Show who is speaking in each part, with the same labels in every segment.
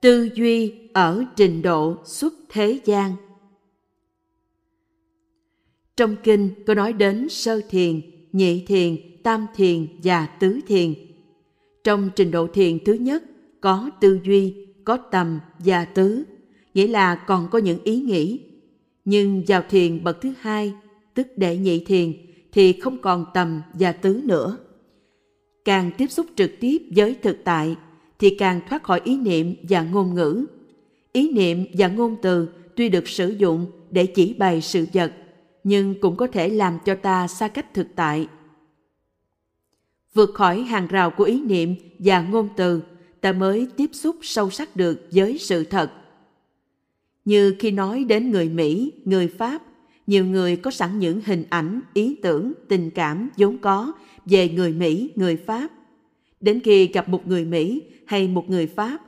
Speaker 1: tư duy ở trình độ xuất thế gian. Trong kinh có nói đến sơ thiền, nhị thiền, tam thiền và tứ thiền. Trong trình độ thiền thứ nhất, có tư duy, có tầm và tứ, nghĩa là còn có những ý nghĩ. Nhưng vào thiền bậc thứ hai, tức đệ nhị thiền, thì không còn tầm và tứ nữa. Càng tiếp xúc trực tiếp với thực tại thì càng thoát khỏi ý niệm và ngôn ngữ. Ý niệm và ngôn từ tuy được sử dụng để chỉ bày sự vật, nhưng cũng có thể làm cho ta xa cách thực tại. Vượt khỏi hàng rào của ý niệm và ngôn từ, ta mới tiếp xúc sâu sắc được với sự thật. Như khi nói đến người mỹ, người pháp, nhiều người có sẵn những hình ảnh, ý tưởng, tình cảm vốn có về người mỹ, người pháp đến khi gặp một người mỹ hay một người pháp,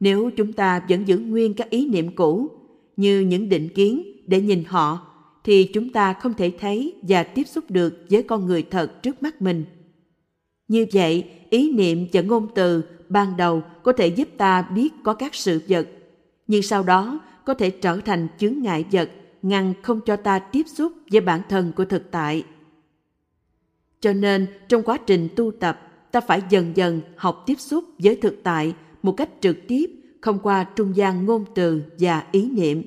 Speaker 1: nếu chúng ta vẫn giữ nguyên các ý niệm cũ như những định kiến để nhìn họ, thì chúng ta không thể thấy và tiếp xúc được với con người thật trước mắt mình. Như vậy, ý niệm và ngôn từ ban đầu có thể giúp ta biết có các sự vật, nhưng sau đó có thể trở thành chướng ngại vật ngăn không cho ta tiếp xúc với bản thân của thực tại. Cho nên, trong quá trình tu tập ta phải dần dần học tiếp xúc với thực tại một cách trực tiếp, không qua trung gian ngôn từ và ý niệm.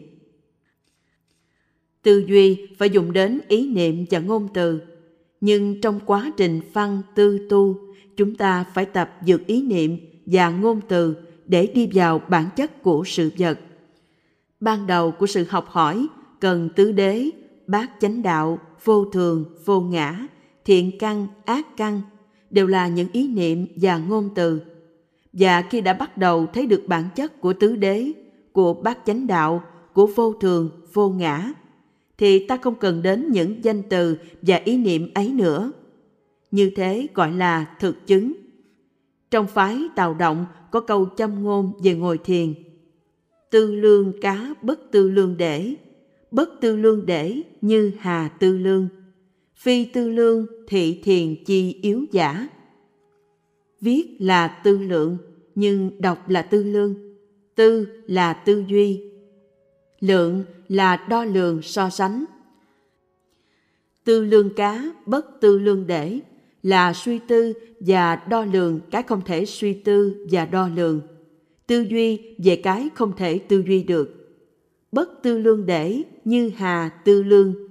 Speaker 1: Tư duy phải dùng đến ý niệm và ngôn từ. Nhưng trong quá trình phân, tư, tu, chúng ta phải tập dược ý niệm và ngôn từ để đi vào bản chất của sự vật. Ban đầu của sự học hỏi cần tứ đế, bát chánh đạo, vô thường, vô ngã, thiện căn, ác căn đều là những ý niệm và ngôn từ. Và khi đã bắt đầu thấy được bản chất của tứ đế, của bát chánh đạo, của vô thường, vô ngã, thì ta không cần đến những danh từ và ý niệm ấy nữa. Như thế gọi là thực chứng. Trong phái tào động có câu châm ngôn về ngồi thiền. Tư lương cá bất tư lương để bất tư lương để như hà tư lương phi tư lương, thị thiền chi yếu giả. Viết là tư lượng, nhưng đọc là tư lương. Tư là tư duy. Lượng là đo lường, so sánh. Tư lương cá bất tư lương để là suy tư và đo lường cái không thể suy tư và đo lường. Tư duy về cái không thể tư duy được. Bất tư lương để như hà tư lương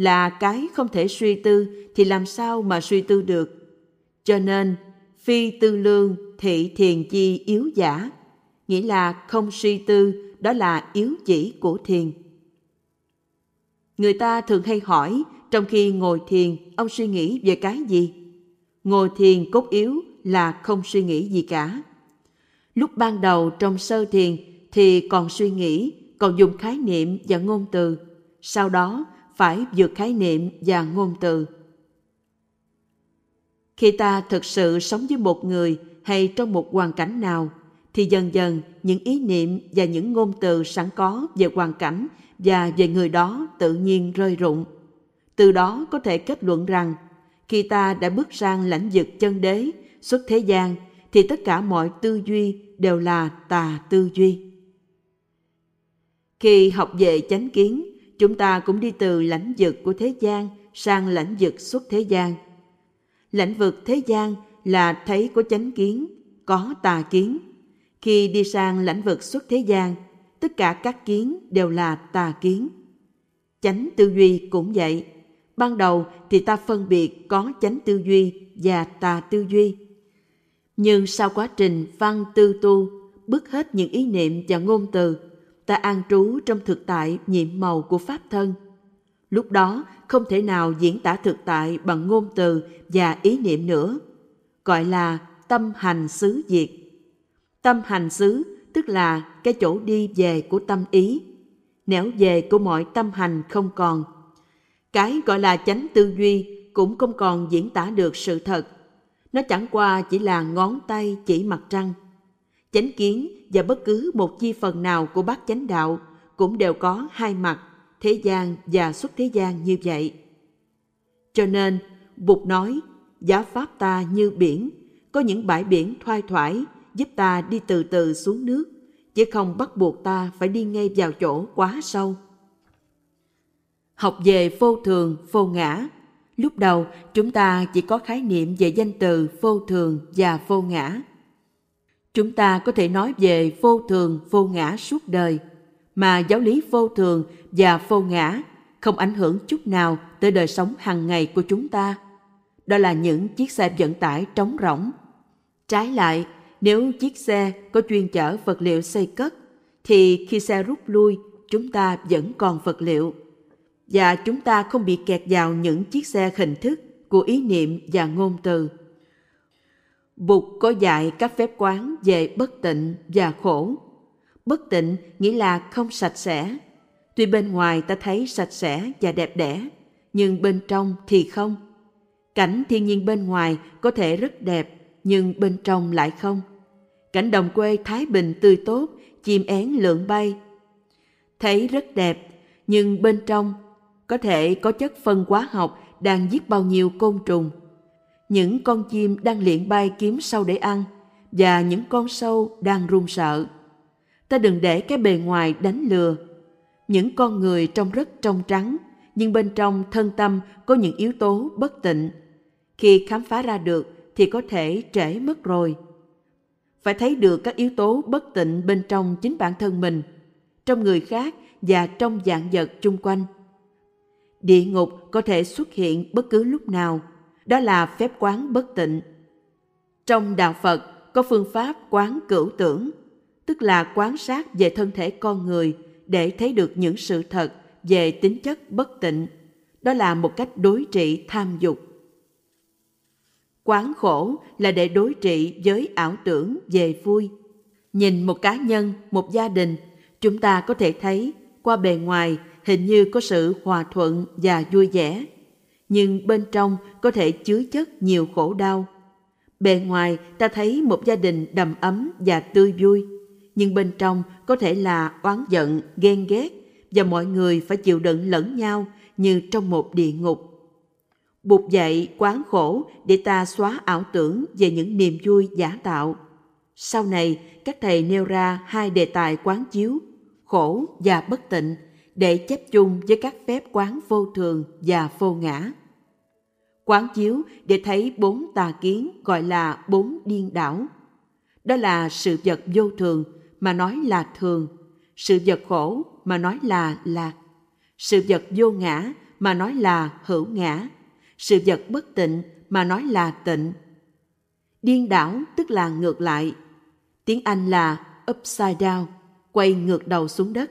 Speaker 1: là cái không thể suy tư thì làm sao mà suy tư được? Cho nên, phi tư lương thị thiền chi yếu giả, nghĩa là không suy tư, đó là yếu chỉ của thiền. Người ta thường hay hỏi, trong khi ngồi thiền, ông suy nghĩ về cái gì? Ngồi thiền cốt yếu là không suy nghĩ gì cả. Lúc ban đầu trong sơ thiền thì còn suy nghĩ, còn dùng khái niệm và ngôn từ. Sau đó phải vượt khái niệm và ngôn từ. Khi ta thực sự sống với một người hay trong một hoàn cảnh nào, thì dần dần những ý niệm và những ngôn từ sẵn có về hoàn cảnh và về người đó tự nhiên rơi rụng. Từ đó có thể kết luận rằng, khi ta đã bước sang lãnh vực chân đế, xuất thế gian, thì tất cả mọi tư duy đều là tà tư duy. Khi học về chánh kiến chúng ta cũng đi từ lãnh vực của thế gian sang lãnh vực xuất thế gian. Lãnh vực thế gian là thấy có chánh kiến, có tà kiến. Khi đi sang lãnh vực xuất thế gian, tất cả các kiến đều là tà kiến. Chánh tư duy cũng vậy. Ban đầu thì ta phân biệt có chánh tư duy và tà tư duy. Nhưng sau quá trình văn, tư tu bứt hết những ý niệm và ngôn từ ta an trú trong thực tại nhiệm màu của pháp thân. Lúc đó, không thể nào diễn tả thực tại bằng ngôn từ và ý niệm nữa. Gọi là tâm hành xứ diệt. Tâm hành xứ tức là cái chỗ đi về của tâm ý, nẻo về của mọi tâm hành không còn. Cái gọi là chánh tư duy cũng không còn diễn tả được sự thật. Nó chẳng qua chỉ là ngón tay chỉ mặt trăng chánh kiến và bất cứ một chi phần nào của bát chánh đạo cũng đều có hai mặt thế gian và xuất thế gian như vậy cho nên bụt nói giá pháp ta như biển có những bãi biển thoai thoải giúp ta đi từ từ xuống nước chứ không bắt buộc ta phải đi ngay vào chỗ quá sâu. Học về vô thường, vô ngã. Lúc đầu chúng ta chỉ có khái niệm về danh từ vô thường và vô ngã. Chúng ta có thể nói về vô thường, vô ngã suốt đời, mà giáo lý vô thường và vô ngã không ảnh hưởng chút nào tới đời sống hàng ngày của chúng ta. Đó là những chiếc xe vận tải trống rỗng. Trái lại, nếu chiếc xe có chuyên chở vật liệu xây cất, thì khi xe rút lui, chúng ta vẫn còn vật liệu. Và chúng ta không bị kẹt vào những chiếc xe hình thức của ý niệm và ngôn từ. Bụt có dạy các phép quán về bất tịnh và khổ. Bất tịnh nghĩa là không sạch sẽ. Tuy bên ngoài ta thấy sạch sẽ và đẹp đẽ, nhưng bên trong thì không. Cảnh thiên nhiên bên ngoài có thể rất đẹp, nhưng bên trong lại không. Cảnh đồng quê thái bình tươi tốt, chim én lượn bay. Thấy rất đẹp, nhưng bên trong có thể có chất phân hóa học đang giết bao nhiêu côn trùng. Những con chim đang luyện bay kiếm sâu để ăn và những con sâu đang run sợ. Ta đừng để cái bề ngoài đánh lừa. Những con người trông rất trong trắng, nhưng bên trong thân tâm có những yếu tố bất tịnh. Khi khám phá ra được thì có thể trễ mất rồi. Phải thấy được các yếu tố bất tịnh bên trong chính bản thân mình, trong người khác và trong dạng vật chung quanh. Địa ngục có thể xuất hiện bất cứ lúc nào, đó là phép quán bất tịnh. Trong đạo Phật có phương pháp quán cửu tưởng, tức là quán sát về thân thể con người để thấy được những sự thật về tính chất bất tịnh. Đó là một cách đối trị tham dục. Quán khổ là để đối trị với ảo tưởng về vui. Nhìn một cá nhân, một gia đình, chúng ta có thể thấy qua bề ngoài hình như có sự hòa thuận và vui vẻ, nhưng bên trong có thể chứa chất nhiều khổ đau. Bề ngoài ta thấy một gia đình đầm ấm và tươi vui, nhưng bên trong có thể là oán giận, ghen ghét và mọi người phải chịu đựng lẫn nhau như trong một địa ngục. Bụt dạy quán khổ để ta xóa ảo tưởng về những niềm vui giả tạo. Sau này, các thầy nêu ra hai đề tài quán chiếu, khổ và bất tịnh, để chép chung với các phép quán vô thường và vô ngã. Quán chiếu để thấy bốn tà kiến gọi là bốn điên đảo. Đó là sự vật vô thường mà nói là thường, sự vật khổ mà nói là lạc, sự vật vô ngã mà nói là hữu ngã, sự vật bất tịnh mà nói là tịnh. Điên đảo tức là ngược lại. Tiếng Anh là upside down, quay ngược đầu xuống đất.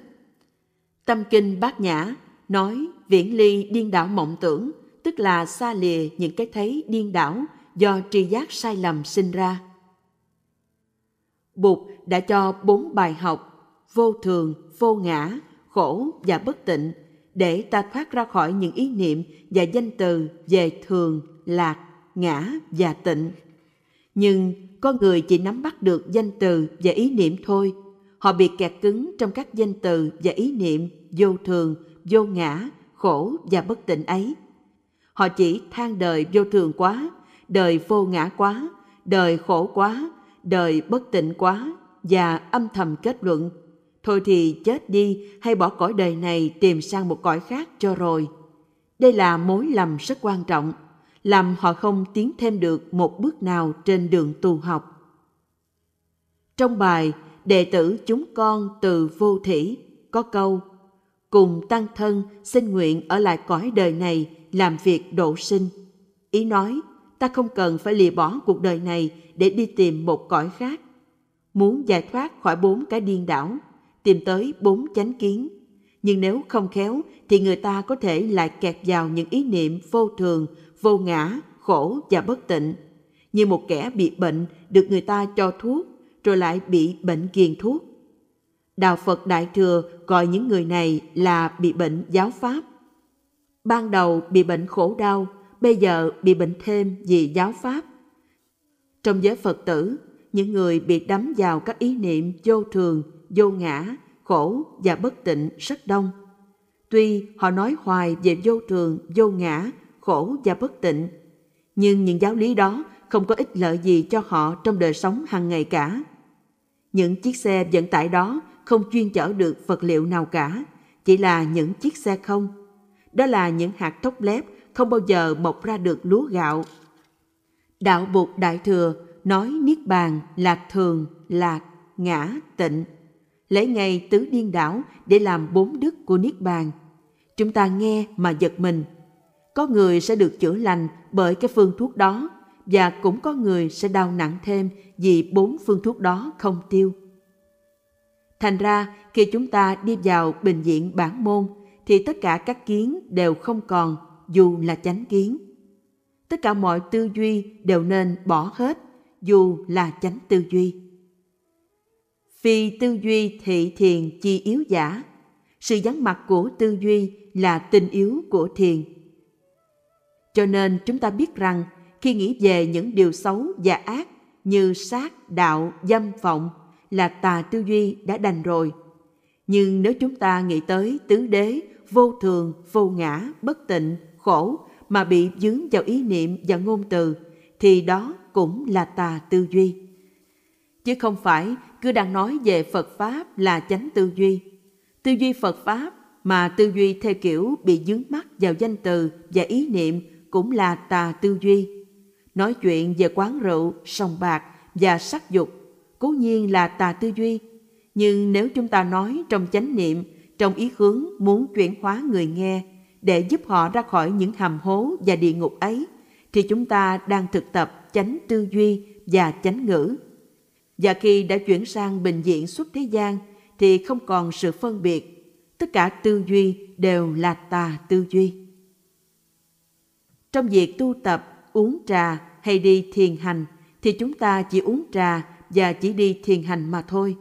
Speaker 1: Tâm kinh bát nhã nói viễn ly điên đảo mộng tưởng, tức là xa lìa những cái thấy điên đảo do tri giác sai lầm sinh ra. Bụt đã cho bốn bài học vô thường, vô ngã, khổ và bất tịnh để ta thoát ra khỏi những ý niệm và danh từ về thường, lạc, ngã và tịnh. Nhưng con người chỉ nắm bắt được danh từ và ý niệm thôi. Họ bị kẹt cứng trong các danh từ và ý niệm vô thường, vô ngã, khổ và bất tịnh ấy. Họ chỉ than đời vô thường quá, đời vô ngã quá, đời khổ quá, đời bất tịnh quá và âm thầm kết luận thôi thì chết đi hay bỏ cõi đời này tìm sang một cõi khác cho rồi. Đây là mối lầm rất quan trọng, làm họ không tiến thêm được một bước nào trên đường tu học. Trong bài Đệ tử chúng con từ vô thỉ có câu Cùng tăng thân xin nguyện ở lại cõi đời này làm việc độ sinh. Ý nói, ta không cần phải lìa bỏ cuộc đời này để đi tìm một cõi khác. Muốn giải thoát khỏi bốn cái điên đảo, tìm tới bốn chánh kiến. Nhưng nếu không khéo thì người ta có thể lại kẹt vào những ý niệm vô thường, vô ngã, khổ và bất tịnh. Như một kẻ bị bệnh được người ta cho thuốc rồi lại bị bệnh kiền thuốc. Đạo Phật Đại Thừa gọi những người này là bị bệnh giáo pháp. Ban đầu bị bệnh khổ đau, bây giờ bị bệnh thêm vì giáo pháp. Trong giới Phật tử, những người bị đắm vào các ý niệm vô thường, vô ngã, khổ và bất tịnh rất đông. Tuy họ nói hoài về vô thường, vô ngã, khổ và bất tịnh, nhưng những giáo lý đó không có ích lợi gì cho họ trong đời sống hàng ngày cả. Những chiếc xe vận tải đó không chuyên chở được vật liệu nào cả, chỉ là những chiếc xe không. Đó là những hạt thóc lép không bao giờ mọc ra được lúa gạo. Đạo Bụt Đại Thừa nói Niết Bàn là thường, lạc, ngã, tịnh. Lấy ngày tứ điên đảo để làm bốn đức của Niết Bàn. Chúng ta nghe mà giật mình. Có người sẽ được chữa lành bởi cái phương thuốc đó và cũng có người sẽ đau nặng thêm vì bốn phương thuốc đó không tiêu. Thành ra, khi chúng ta đi vào bệnh viện bản môn, thì tất cả các kiến đều không còn, dù là chánh kiến. Tất cả mọi tư duy đều nên bỏ hết, dù là chánh tư duy. Phi tư duy thị thiền chi yếu giả, sự vắng mặt của tư duy là tình yếu của thiền. Cho nên chúng ta biết rằng khi nghĩ về những điều xấu và ác như sát, đạo, dâm vọng là tà tư duy đã đành rồi. Nhưng nếu chúng ta nghĩ tới tứ đế, vô thường, vô ngã, bất tịnh, khổ mà bị dướng vào ý niệm và ngôn từ, thì đó cũng là tà tư duy. Chứ không phải cứ đang nói về Phật Pháp là chánh tư duy. Tư duy Phật Pháp mà tư duy theo kiểu bị dướng mắt vào danh từ và ý niệm cũng là tà tư duy. Nói chuyện về quán rượu, sòng bạc và sắc dục cố nhiên là tà tư duy. Nhưng nếu chúng ta nói trong chánh niệm, trong ý hướng muốn chuyển hóa người nghe để giúp họ ra khỏi những hầm hố và địa ngục ấy, thì chúng ta đang thực tập chánh tư duy và chánh ngữ. Và khi đã chuyển sang bình diện xuất thế gian, thì không còn sự phân biệt. Tất cả tư duy đều là tà tư duy. Trong việc tu tập, uống trà hay đi thiền hành, thì chúng ta chỉ uống trà và chỉ đi thiền hành mà thôi.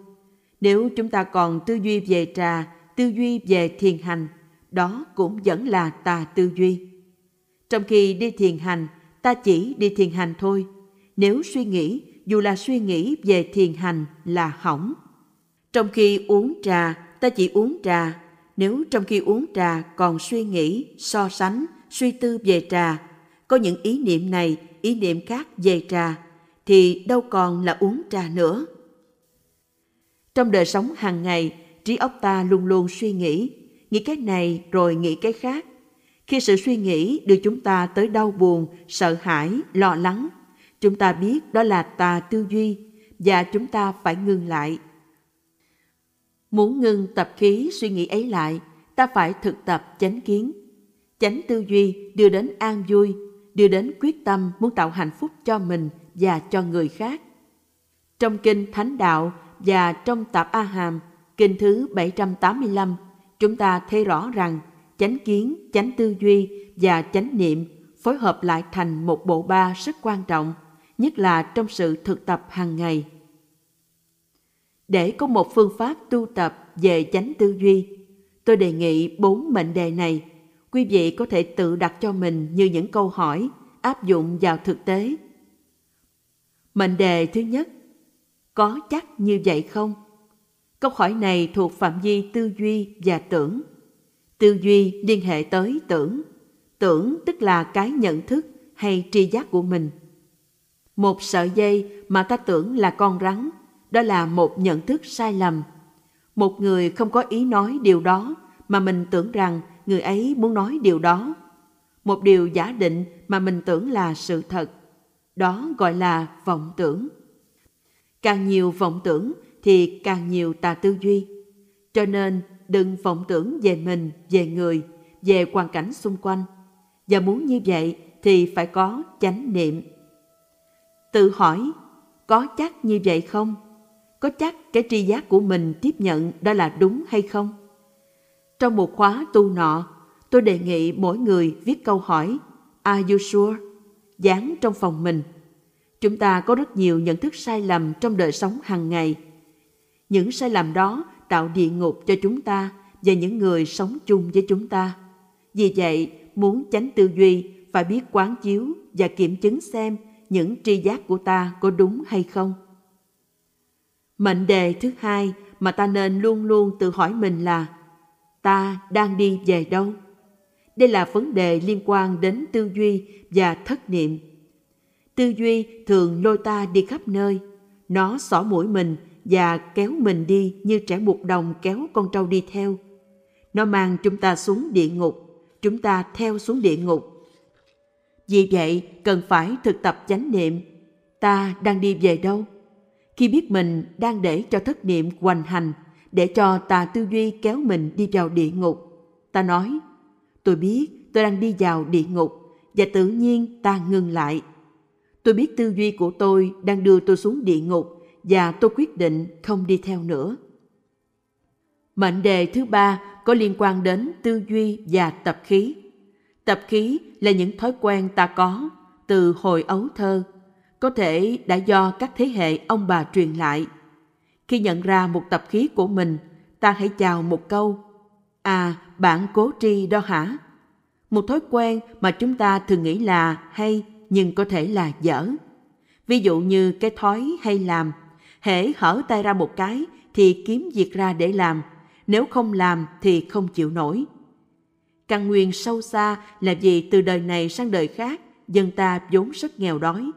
Speaker 1: Nếu chúng ta còn tư duy về trà, tư duy về thiền hành, đó cũng vẫn là tà tư duy. Trong khi đi thiền hành, ta chỉ đi thiền hành thôi. Nếu suy nghĩ, dù là suy nghĩ về thiền hành là hỏng. Trong khi uống trà, ta chỉ uống trà. Nếu trong khi uống trà còn suy nghĩ, so sánh, suy tư về trà, có những ý niệm này, ý niệm khác về trà, thì đâu còn là uống trà nữa. Trong đời sống hàng ngày, trí óc ta luôn luôn suy nghĩ, nghĩ cái này rồi nghĩ cái khác. Khi sự suy nghĩ đưa chúng ta tới đau buồn, sợ hãi, lo lắng, chúng ta biết đó là tà tư duy và chúng ta phải ngừng lại. Muốn ngừng tập khí suy nghĩ ấy lại, ta phải thực tập chánh kiến. Chánh tư duy đưa đến an vui, đưa đến quyết tâm muốn tạo hạnh phúc cho mình và cho người khác. Trong Kinh Thánh Đạo và trong Tạp A Hàm, Kinh thứ 785, chúng ta thấy rõ rằng chánh kiến, chánh tư duy và chánh niệm phối hợp lại thành một bộ ba rất quan trọng, nhất là trong sự thực tập hàng ngày. Để có một phương pháp tu tập về chánh tư duy, tôi đề nghị bốn mệnh đề này. Quý vị có thể tự đặt cho mình như những câu hỏi áp dụng vào thực tế Mệnh đề thứ nhất, có chắc như vậy không? Câu hỏi này thuộc phạm vi tư duy và tưởng. Tư duy liên hệ tới tưởng. Tưởng tức là cái nhận thức hay tri giác của mình. Một sợi dây mà ta tưởng là con rắn, đó là một nhận thức sai lầm. Một người không có ý nói điều đó mà mình tưởng rằng người ấy muốn nói điều đó. Một điều giả định mà mình tưởng là sự thật đó gọi là vọng tưởng. Càng nhiều vọng tưởng thì càng nhiều tà tư duy. Cho nên đừng vọng tưởng về mình, về người, về hoàn cảnh xung quanh. Và muốn như vậy thì phải có chánh niệm. Tự hỏi, có chắc như vậy không? Có chắc cái tri giác của mình tiếp nhận đó là đúng hay không? Trong một khóa tu nọ, tôi đề nghị mỗi người viết câu hỏi Are you sure? dán trong phòng mình. Chúng ta có rất nhiều nhận thức sai lầm trong đời sống hàng ngày. Những sai lầm đó tạo địa ngục cho chúng ta và những người sống chung với chúng ta. Vì vậy, muốn tránh tư duy phải biết quán chiếu và kiểm chứng xem những tri giác của ta có đúng hay không. Mệnh đề thứ hai mà ta nên luôn luôn tự hỏi mình là ta đang đi về đâu? Đây là vấn đề liên quan đến tư duy và thất niệm. Tư duy thường lôi ta đi khắp nơi. Nó xỏ mũi mình và kéo mình đi như trẻ buộc đồng kéo con trâu đi theo. Nó mang chúng ta xuống địa ngục, chúng ta theo xuống địa ngục. Vì vậy, cần phải thực tập chánh niệm. Ta đang đi về đâu? Khi biết mình đang để cho thất niệm hoành hành, để cho tà tư duy kéo mình đi vào địa ngục, ta nói, tôi biết tôi đang đi vào địa ngục và tự nhiên ta ngừng lại. Tôi biết tư duy của tôi đang đưa tôi xuống địa ngục và tôi quyết định không đi theo nữa. Mệnh đề thứ ba có liên quan đến tư duy và tập khí. Tập khí là những thói quen ta có từ hồi ấu thơ, có thể đã do các thế hệ ông bà truyền lại. Khi nhận ra một tập khí của mình, ta hãy chào một câu, À, bạn cố tri đó hả? Một thói quen mà chúng ta thường nghĩ là hay nhưng có thể là dở. Ví dụ như cái thói hay làm, hễ hở tay ra một cái thì kiếm việc ra để làm, nếu không làm thì không chịu nổi. Căn nguyên sâu xa là vì từ đời này sang đời khác, dân ta vốn rất nghèo đói.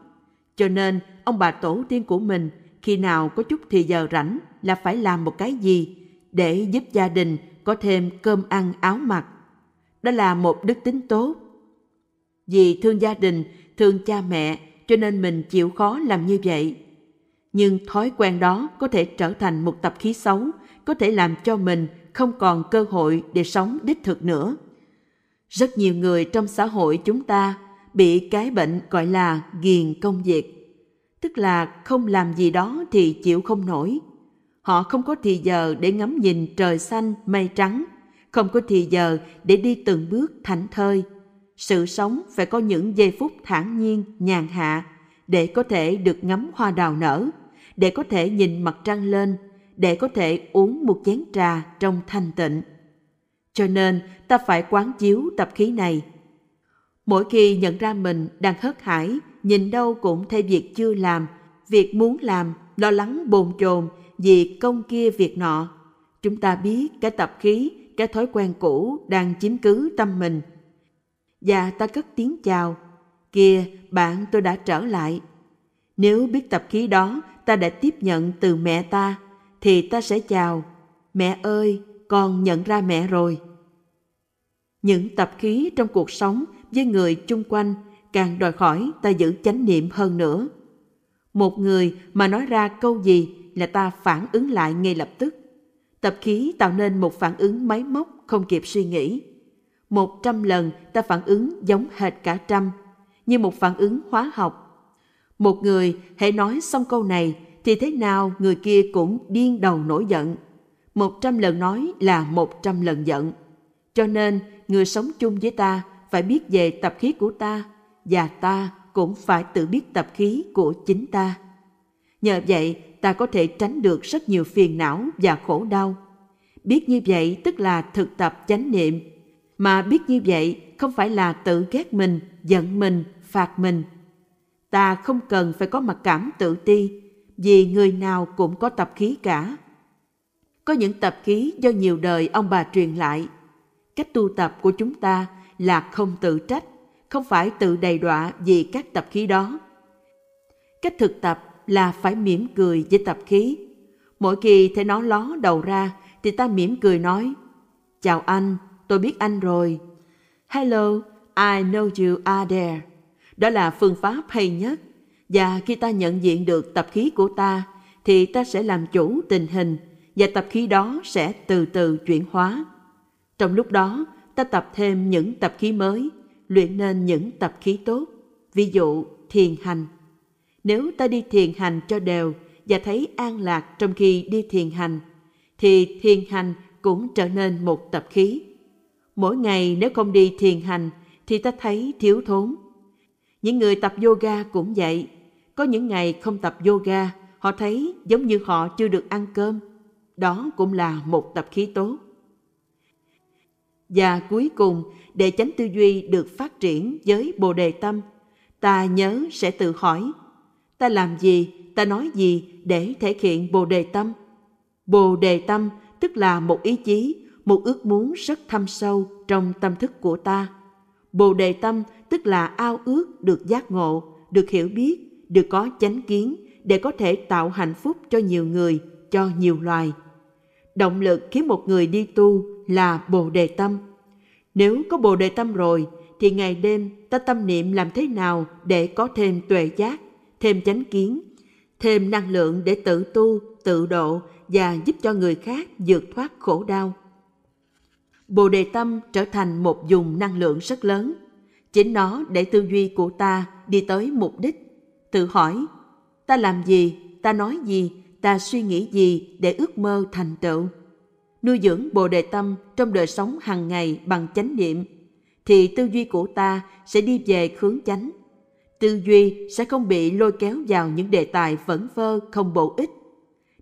Speaker 1: Cho nên, ông bà tổ tiên của mình khi nào có chút thì giờ rảnh là phải làm một cái gì để giúp gia đình có thêm cơm ăn áo mặc. Đó là một đức tính tốt. Vì thương gia đình, thương cha mẹ, cho nên mình chịu khó làm như vậy. Nhưng thói quen đó có thể trở thành một tập khí xấu, có thể làm cho mình không còn cơ hội để sống đích thực nữa. Rất nhiều người trong xã hội chúng ta bị cái bệnh gọi là ghiền công việc tức là không làm gì đó thì chịu không nổi. Họ không có thì giờ để ngắm nhìn trời xanh, mây trắng, không có thì giờ để đi từng bước thảnh thơi. Sự sống phải có những giây phút thản nhiên, nhàn hạ, để có thể được ngắm hoa đào nở, để có thể nhìn mặt trăng lên, để có thể uống một chén trà trong thanh tịnh. Cho nên ta phải quán chiếu tập khí này. Mỗi khi nhận ra mình đang hớt hải, nhìn đâu cũng thấy việc chưa làm, việc muốn làm, lo lắng bồn chồn vì công kia việc nọ. Chúng ta biết cái tập khí, cái thói quen cũ đang chiếm cứ tâm mình. Và ta cất tiếng chào, kìa bạn tôi đã trở lại. Nếu biết tập khí đó ta đã tiếp nhận từ mẹ ta, thì ta sẽ chào, mẹ ơi, con nhận ra mẹ rồi. Những tập khí trong cuộc sống với người chung quanh càng đòi hỏi ta giữ chánh niệm hơn nữa. Một người mà nói ra câu gì là ta phản ứng lại ngay lập tức. Tập khí tạo nên một phản ứng máy móc không kịp suy nghĩ. Một trăm lần ta phản ứng giống hệt cả trăm, như một phản ứng hóa học. Một người hãy nói xong câu này thì thế nào người kia cũng điên đầu nổi giận. Một trăm lần nói là một trăm lần giận. Cho nên người sống chung với ta phải biết về tập khí của ta và ta cũng phải tự biết tập khí của chính ta. Nhờ vậy, ta có thể tránh được rất nhiều phiền não và khổ đau. Biết như vậy tức là thực tập chánh niệm, mà biết như vậy không phải là tự ghét mình, giận mình, phạt mình. Ta không cần phải có mặc cảm tự ti, vì người nào cũng có tập khí cả. Có những tập khí do nhiều đời ông bà truyền lại. Cách tu tập của chúng ta là không tự trách, không phải tự đầy đọa vì các tập khí đó. Cách thực tập là phải mỉm cười với tập khí. Mỗi khi thấy nó ló đầu ra thì ta mỉm cười nói Chào anh, tôi biết anh rồi. Hello, I know you are there. Đó là phương pháp hay nhất. Và khi ta nhận diện được tập khí của ta thì ta sẽ làm chủ tình hình và tập khí đó sẽ từ từ chuyển hóa. Trong lúc đó, ta tập thêm những tập khí mới luyện nên những tập khí tốt, ví dụ thiền hành. Nếu ta đi thiền hành cho đều và thấy an lạc trong khi đi thiền hành, thì thiền hành cũng trở nên một tập khí. Mỗi ngày nếu không đi thiền hành thì ta thấy thiếu thốn. Những người tập yoga cũng vậy. Có những ngày không tập yoga, họ thấy giống như họ chưa được ăn cơm. Đó cũng là một tập khí tốt. Và cuối cùng, để chánh tư duy được phát triển với bồ đề tâm, ta nhớ sẽ tự hỏi, ta làm gì, ta nói gì để thể hiện bồ đề tâm? Bồ đề tâm tức là một ý chí, một ước muốn rất thâm sâu trong tâm thức của ta. Bồ đề tâm tức là ao ước được giác ngộ, được hiểu biết, được có chánh kiến để có thể tạo hạnh phúc cho nhiều người, cho nhiều loài. Động lực khiến một người đi tu là Bồ Đề Tâm. Nếu có Bồ Đề Tâm rồi, thì ngày đêm ta tâm niệm làm thế nào để có thêm tuệ giác, thêm chánh kiến, thêm năng lượng để tự tu, tự độ và giúp cho người khác vượt thoát khổ đau. Bồ Đề Tâm trở thành một dùng năng lượng rất lớn. Chính nó để tư duy của ta đi tới mục đích. Tự hỏi, ta làm gì, ta nói gì, ta suy nghĩ gì để ước mơ thành tựu. Nuôi dưỡng Bồ Đề Tâm trong đời sống hàng ngày bằng chánh niệm, thì tư duy của ta sẽ đi về hướng chánh. Tư duy sẽ không bị lôi kéo vào những đề tài vẩn vơ không bổ ích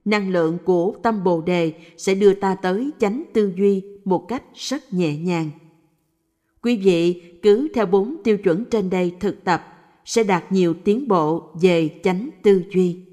Speaker 1: năng lượng của tâm bồ đề sẽ đưa ta tới chánh tư duy một cách rất nhẹ nhàng quý vị cứ theo bốn tiêu chuẩn trên đây thực tập, sẽ đạt nhiều tiến bộ về chánh tư duy.